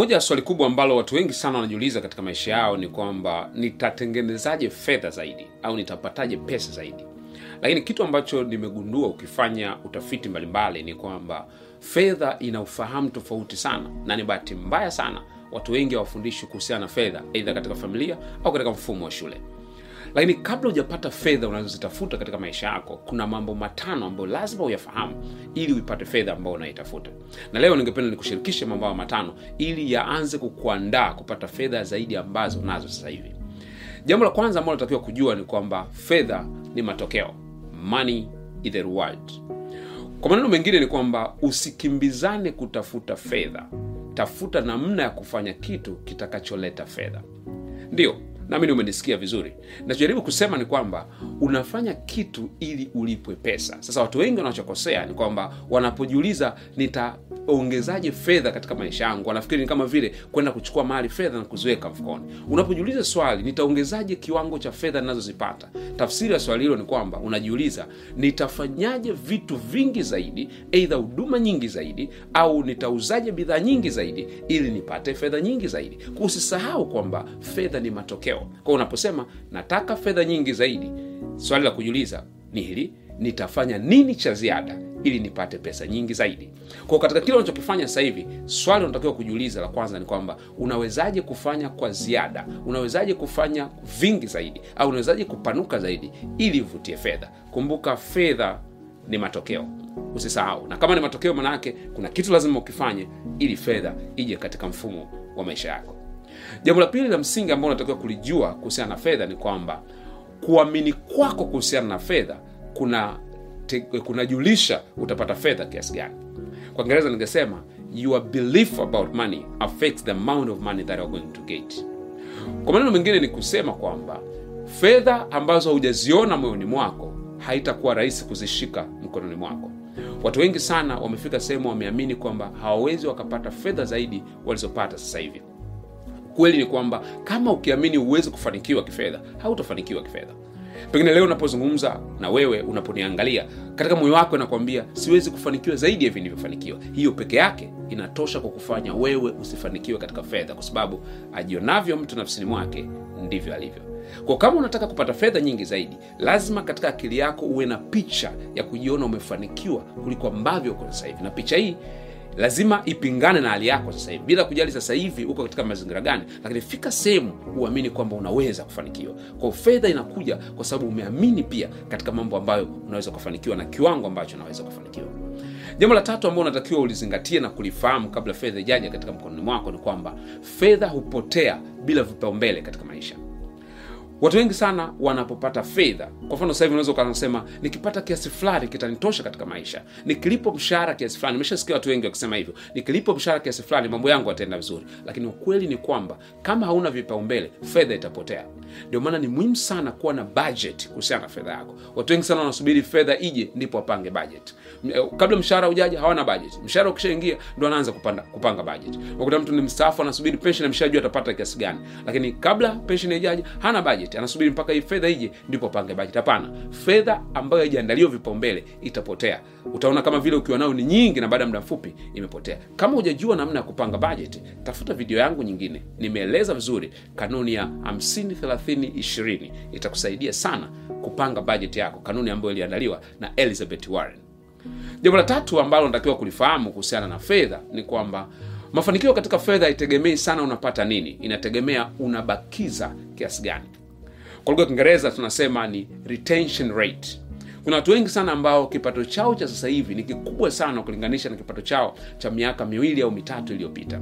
moja ya swali kubwa ambalo watu wengi sana wanajiuliza katika maisha yao ni kwamba nitatengenezaje fedha zaidi au nitapataje pesa zaidi? Lakini kitu ambacho nimegundua ukifanya utafiti mbalimbali ni kwamba fedha ina ufahamu tofauti sana na ni bahati mbaya sana watu wengi hawafundishwi kuhusiana na fedha eidha katika familia au katika mfumo wa shule lakini kabla hujapata fedha unazozitafuta katika maisha yako kuna mambo matano ambayo lazima uyafahamu ili uipate fedha ambayo unaitafuta. Na leo ningependa nikushirikishe mambo hayo matano ili yaanze kukuandaa kupata fedha zaidi ambazo unazo sasa hivi. Jambo la kwanza ambalo natakiwa kujua ni kwamba fedha ni matokeo. Money is the reward. Kwa maneno mengine ni kwamba usikimbizane kutafuta fedha. Tafuta namna ya kufanya kitu kitakacholeta fedha. Ndio naamini umenisikia vizuri. Nachojaribu kusema ni kwamba unafanya kitu ili ulipwe pesa. Sasa watu wengi wanachokosea ni kwamba wanapojiuliza nitaongezaje fedha katika maisha yangu? Wanafikiri ni kama vile kwenda kuchukua mali fedha na kuziweka mfukoni. Unapojiuliza swali nitaongezaje kiwango cha fedha ninazozipata? Tafsiri ya swali hilo ni kwamba unajiuliza nitafanyaje vitu vingi zaidi eidha huduma nyingi zaidi au nitauzaje bidhaa nyingi zaidi ili nipate fedha nyingi zaidi? Usisahau kwamba fedha ni matokeo. Kwa unaposema nataka fedha nyingi zaidi swali la kujiuliza ni hili nitafanya nini cha ziada ili nipate pesa nyingi zaidi? Kwa katika kile unachokifanya sasa hivi swali unatakiwa kujiuliza la kwanza ni kwamba unawezaje kufanya kwa ziada? Unawezaje kufanya vingi zaidi? Au unawezaje kupanuka zaidi ili uvutie fedha? Kumbuka fedha ni matokeo. Usisahau. Na kama ni matokeo manayake kuna kitu lazima ukifanye ili fedha ije katika mfumo wa maisha yako. Jambo la pili la msingi ambao unatakiwa kulijua kuhusiana na fedha ni kwamba kuamini kwako kuhusiana na fedha kuna kunajulisha utapata fedha kiasi gani. Kwa kiingereza ningesema your belief about money affects the amount of money that going to get. Kwa maneno mengine ni kusema kwamba fedha ambazo hujaziona moyoni mwako haitakuwa rahisi kuzishika mkononi mwako. Watu wengi sana wamefika sehemu wameamini kwamba hawawezi wakapata fedha zaidi walizopata sasa hivi kweli ni kwamba kama ukiamini huwezi kufanikiwa kifedha hautafanikiwa kifedha. Pengine leo unapozungumza na wewe unaponiangalia katika moyo wako inakwambia siwezi kufanikiwa zaidi ya hivi nilivyofanikiwa. Hiyo peke yake inatosha kwa kufanya wewe usifanikiwe katika fedha kwa sababu ajionavyo mtu nafsini mwake ndivyo alivyo. Kwa kama unataka kupata fedha nyingi zaidi lazima katika akili yako uwe na picha ya kujiona umefanikiwa kuliko ambavyo uko sasa hivi. Na picha hii lazima ipingane na hali yako sasa hivi. Bila kujali sasa hivi uko katika mazingira gani lakini fika sehemu uamini kwamba unaweza kufanikiwa. Kwa fedha inakuja kwa sababu umeamini pia katika mambo ambayo unaweza kufanikiwa na kiwango ambacho unaweza kufanikiwa. Jambo la tatu ambao unatakiwa ulizingatie na kulifahamu kabla fedha ijaja katika mkononi mwako ni kwamba fedha hupotea bila vipaumbele katika maisha watu wengi sana wanapopata fedha kwa mfano sasa hivi unaweza ukasema nikipata kiasi fulani kitanitosha katika maisha. Nikilipo mshahara kiasi fulani nimeshasikia watu wengi wakisema hivyo nikilipo mshahara kiasi fulani mambo yangu yataenda vizuri. Lakini ukweli ni kwamba kama hauna vipaumbele fedha itapotea ndio maana ni muhimu sana kuwa na budget kuhusiana na fedha yako. Watu wengi sana wanasubiri fedha ije ndipo wapange budget. Kabla mshahara ujaja hawana budget. Mshahara ukishaingia ndo anaanza kupanda, kupanga budget. Wakuta mtu ni mstaafu anasubiri pension ameshajua atapata kiasi gani. Lakini kabla pension ijaja hana budget. Anasubiri mpaka hii fedha ije ndipo apange budget. Hapana. Fedha ambayo haijaandaliwa vipaumbele itapotea utaona kama vile ukiwa nayo ni nyingi na baada ya muda mfupi imepotea. Kama hujajua namna ya kupanga budget tafuta video yangu nyingine. Nimeeleza vizuri kanuni ya 50 30 20 itakusaidia sana kupanga budget yako kanuni ambayo iliandaliwa na elizabeth warren. Jambo la tatu ambalo natakiwa kulifahamu kuhusiana na fedha ni kwamba mafanikio katika fedha haitegemei sana unapata nini. Inategemea unabakiza kiasi gani. Kwa lugha ya kiingereza tunasema ni retention rate kuna watu wengi sana ambao kipato chao cha sasa hivi ni kikubwa sana kulinganisha na kipato chao cha miaka miwili au mitatu iliyopita.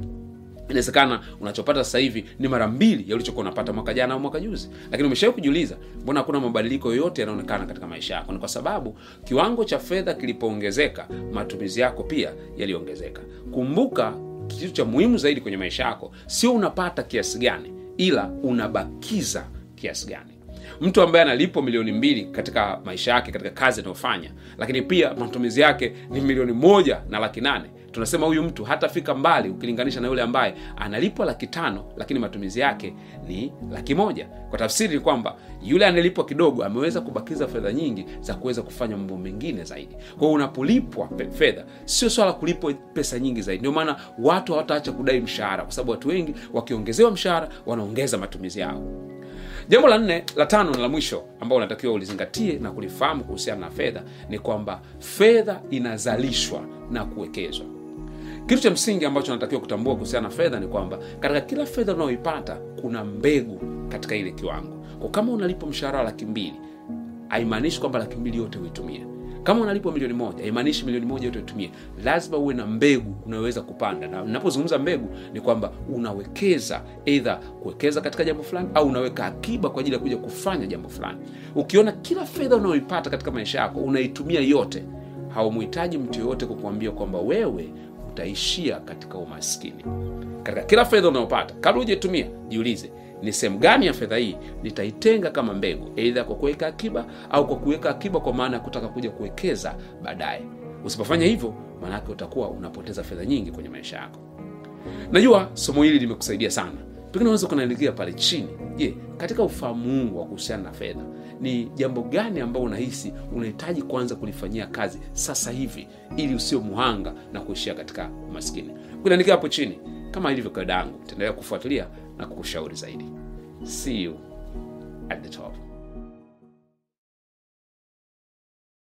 Inawezekana unachopata sasa hivi ni mara mbili ya ulichokuwa unapata mwaka jana au mwaka juzi. Lakini umeshawai kujiuliza mbona hakuna mabadiliko yoyote yanaonekana katika maisha yako? Ni kwa sababu kiwango cha fedha kilipoongezeka matumizi yako pia yaliongezeka. Kumbuka kitu cha muhimu zaidi kwenye maisha yako sio unapata kiasi gani ila unabakiza kiasi gani mtu ambaye analipwa milioni mbili katika maisha yake katika kazi anayofanya lakini pia matumizi yake ni milioni moja na laki nane. Tunasema huyu mtu hatafika mbali ukilinganisha na yule ambaye analipwa laki tano lakini matumizi yake ni laki moja. Kwa tafsiri ni kwamba yule anayelipwa kidogo ameweza kubakiza fedha nyingi za kuweza kufanya mambo mengine zaidi. Kwa unapolipwa fedha sio swala kulipwa pesa nyingi zaidi. Ndio maana watu hawataacha kudai mshahara kwa sababu watu wengi wakiongezewa mshahara wanaongeza matumizi yao jambo la nne la tano na la mwisho ambao unatakiwa ulizingatie na kulifahamu kuhusiana na fedha ni kwamba fedha inazalishwa na kuwekezwa. Kitu cha msingi ambacho unatakiwa kutambua kuhusiana na fedha ni kwamba katika kila fedha unayoipata kuna mbegu katika ile kiwango. Kwa kama unalipa mshahara wa laki mbili haimaanishi kwamba laki mbili yote uitumie kama unalipwa milioni moja haimaanishi milioni moja yote uitumie lazima uwe na mbegu unayoweza kupanda. Na napozungumza mbegu ni kwamba unawekeza eidha kuwekeza katika jambo fulani au unaweka akiba kwa ajili ya kuja kufanya jambo fulani. Ukiona kila fedha unayoipata katika maisha yako unaitumia yote haumuhitaji mtu yoyote kukuambia kwamba wewe utaishia katika umaskini. Katika kila fedha unayopata kabla hujaitumia jiulize ni sehemu gani ya fedha hii nitaitenga kama mbegu eidha kwa kuweka akiba au kwa kuweka akiba kwa maana ya kutaka kuja kuwekeza baadaye. Usipofanya hivyo maanake utakuwa unapoteza fedha nyingi kwenye maisha yako. Najua somo hili limekusaidia sana. Pengine unaweza ukanaelekea pale chini. Je katika ufahamu huu wa kuhusiana na fedha ni jambo gani ambao unahisi unahitaji kuanza kulifanyia kazi sasa hivi ili usio muhanga na kuishia katika umaskini. Kunaandikia hapo chini kama ilivyo kawaida yangu taendelea kufuatilia na kukushauri zaidi. See you at the top